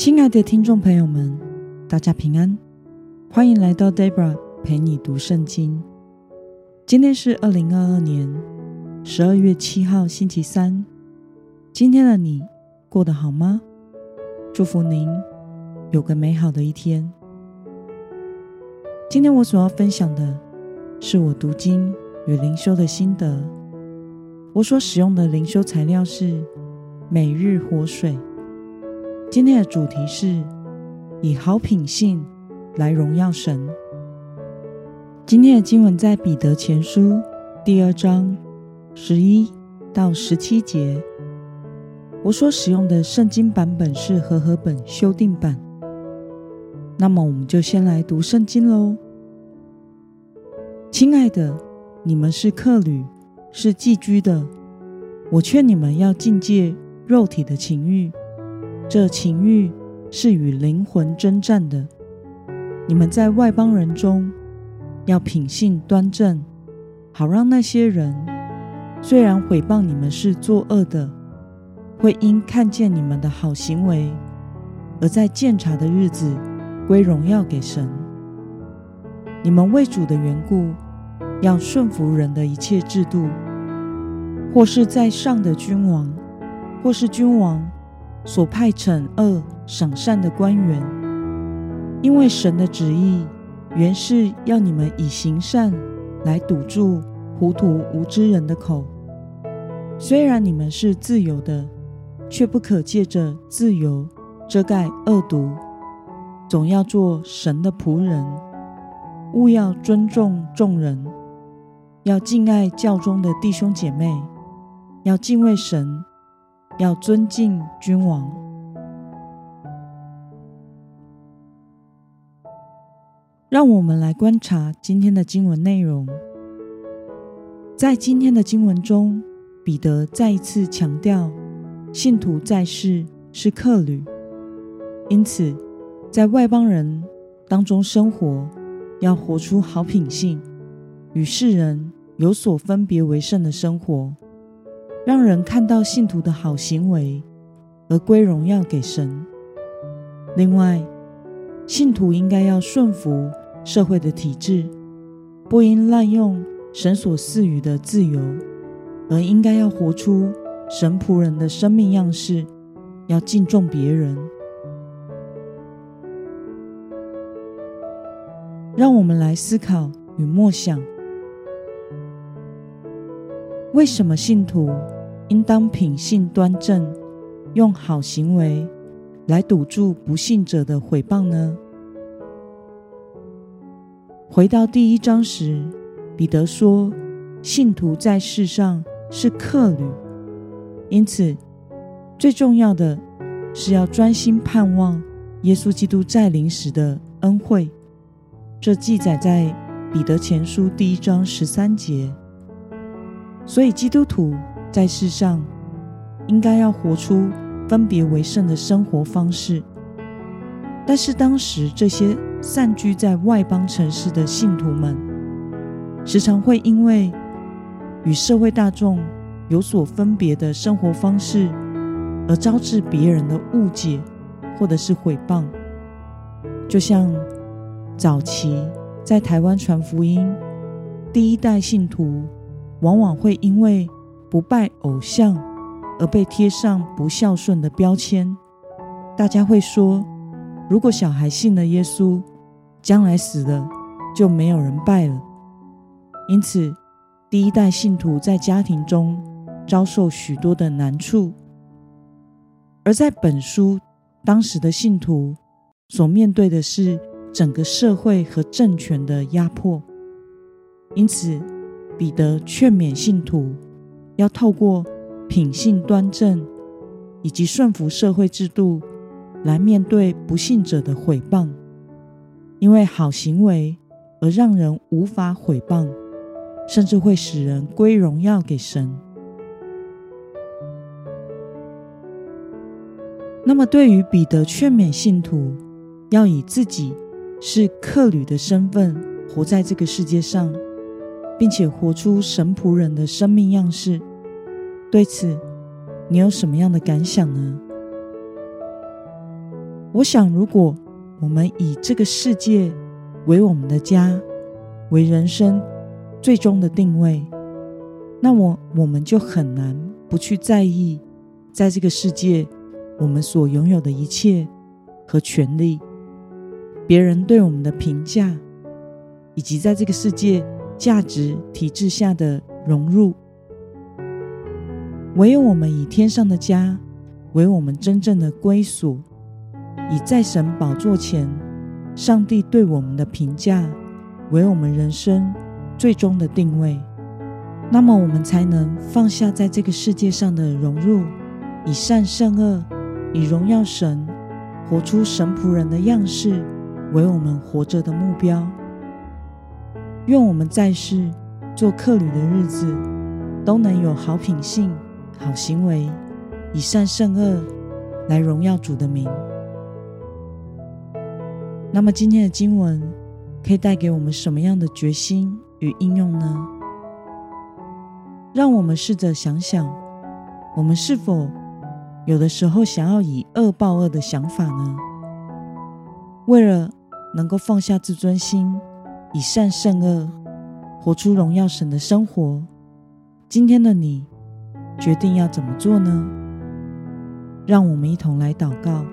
亲爱的听众朋友们，大家平安，欢迎来到 Debra 陪你读圣经。今天是二零二二年十二月七号，星期三。今天的你过得好吗？祝福您有个美好的一天。今天我所要分享的是我读经与灵修的心得。我所使用的灵修材料是每日活水。今天的主题是以好品性来荣耀神。今天的经文在彼得前书第二章十一到十七节。我所使用的圣经版本是和合本修订版。那么，我们就先来读圣经喽。亲爱的，你们是客旅，是寄居的。我劝你们要禁戒肉体的情欲。这情欲是与灵魂征战的。你们在外邦人中要品性端正，好让那些人虽然毁谤你们是作恶的，会因看见你们的好行为，而在鉴察的日子归荣耀给神。你们为主的缘故，要顺服人的一切制度，或是在上的君王，或是君王。所派惩恶赏善的官员，因为神的旨意原是要你们以行善来堵住糊涂无知人的口。虽然你们是自由的，却不可借着自由遮盖恶毒，总要做神的仆人。务要尊重众人，要敬爱教中的弟兄姐妹，要敬畏神。要尊敬君王。让我们来观察今天的经文内容。在今天的经文中，彼得再一次强调，信徒在世是客旅，因此在外邦人当中生活，要活出好品性，与世人有所分别为圣的生活。让人看到信徒的好行为，而归荣耀给神。另外，信徒应该要顺服社会的体制，不应滥用神所赐予的自由，而应该要活出神仆人的生命样式，要敬重别人。让我们来思考与默想。为什么信徒应当品性端正，用好行为来堵住不信者的毁谤呢？回到第一章时，彼得说：“信徒在世上是客旅，因此最重要的是要专心盼望耶稣基督在临时的恩惠。”这记载在彼得前书第一章十三节。所以，基督徒在世上应该要活出分别为圣的生活方式。但是，当时这些散居在外邦城市的信徒们，时常会因为与社会大众有所分别的生活方式，而招致别人的误解或者是毁谤。就像早期在台湾传福音第一代信徒。往往会因为不拜偶像而被贴上不孝顺的标签。大家会说，如果小孩信了耶稣，将来死了就没有人拜了。因此，第一代信徒在家庭中遭受许多的难处，而在本书当时的信徒所面对的是整个社会和政权的压迫。因此。彼得劝勉信徒要透过品性端正以及顺服社会制度来面对不信者的毁谤，因为好行为而让人无法毁谤，甚至会使人归荣耀给神。那么，对于彼得劝勉信徒要以自己是客旅的身份活在这个世界上。并且活出神仆人的生命样式，对此你有什么样的感想呢？我想，如果我们以这个世界为我们的家，为人生最终的定位，那么我们就很难不去在意，在这个世界我们所拥有的一切和权利，别人对我们的评价，以及在这个世界价值体制下的融入。唯有我们以天上的家为我们真正的归属。以在神宝座前，上帝对我们的评价为我们人生最终的定位，那么我们才能放下在这个世界上的融入，以善胜恶，以荣耀神，活出神仆人的样式为我们活着的目标。愿我们在世做客旅的日子，都能有好品性、好行为，以善胜恶来荣耀主的名。那么今天的经文可以带给我们什么样的决心与应用呢？让我们试着想想，我们是否有的时候想要以恶报恶的想法呢？为了能够放下自尊心，以善胜恶，活出荣耀神的生活，今天的你决定要怎么做呢？让我们一同来祷告。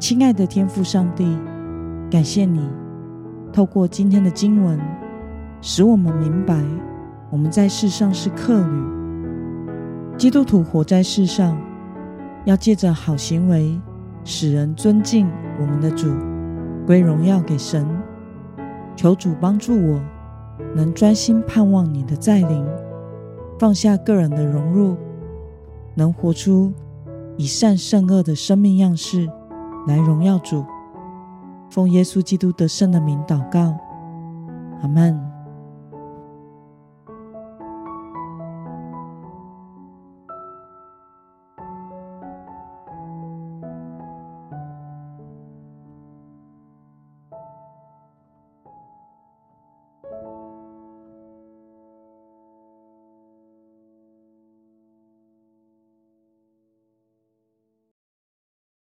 亲爱的天父上帝，感谢你透过今天的经文，使我们明白我们在世上是客旅。基督徒活在世上，要借着好行为，使人尊敬我们的主，归荣耀给神。求主帮助我，能专心盼望你的再临，放下个人的荣辱，能活出以善胜恶的生命样式。来荣耀主，奉耶稣基督得胜的名祷告，阿门。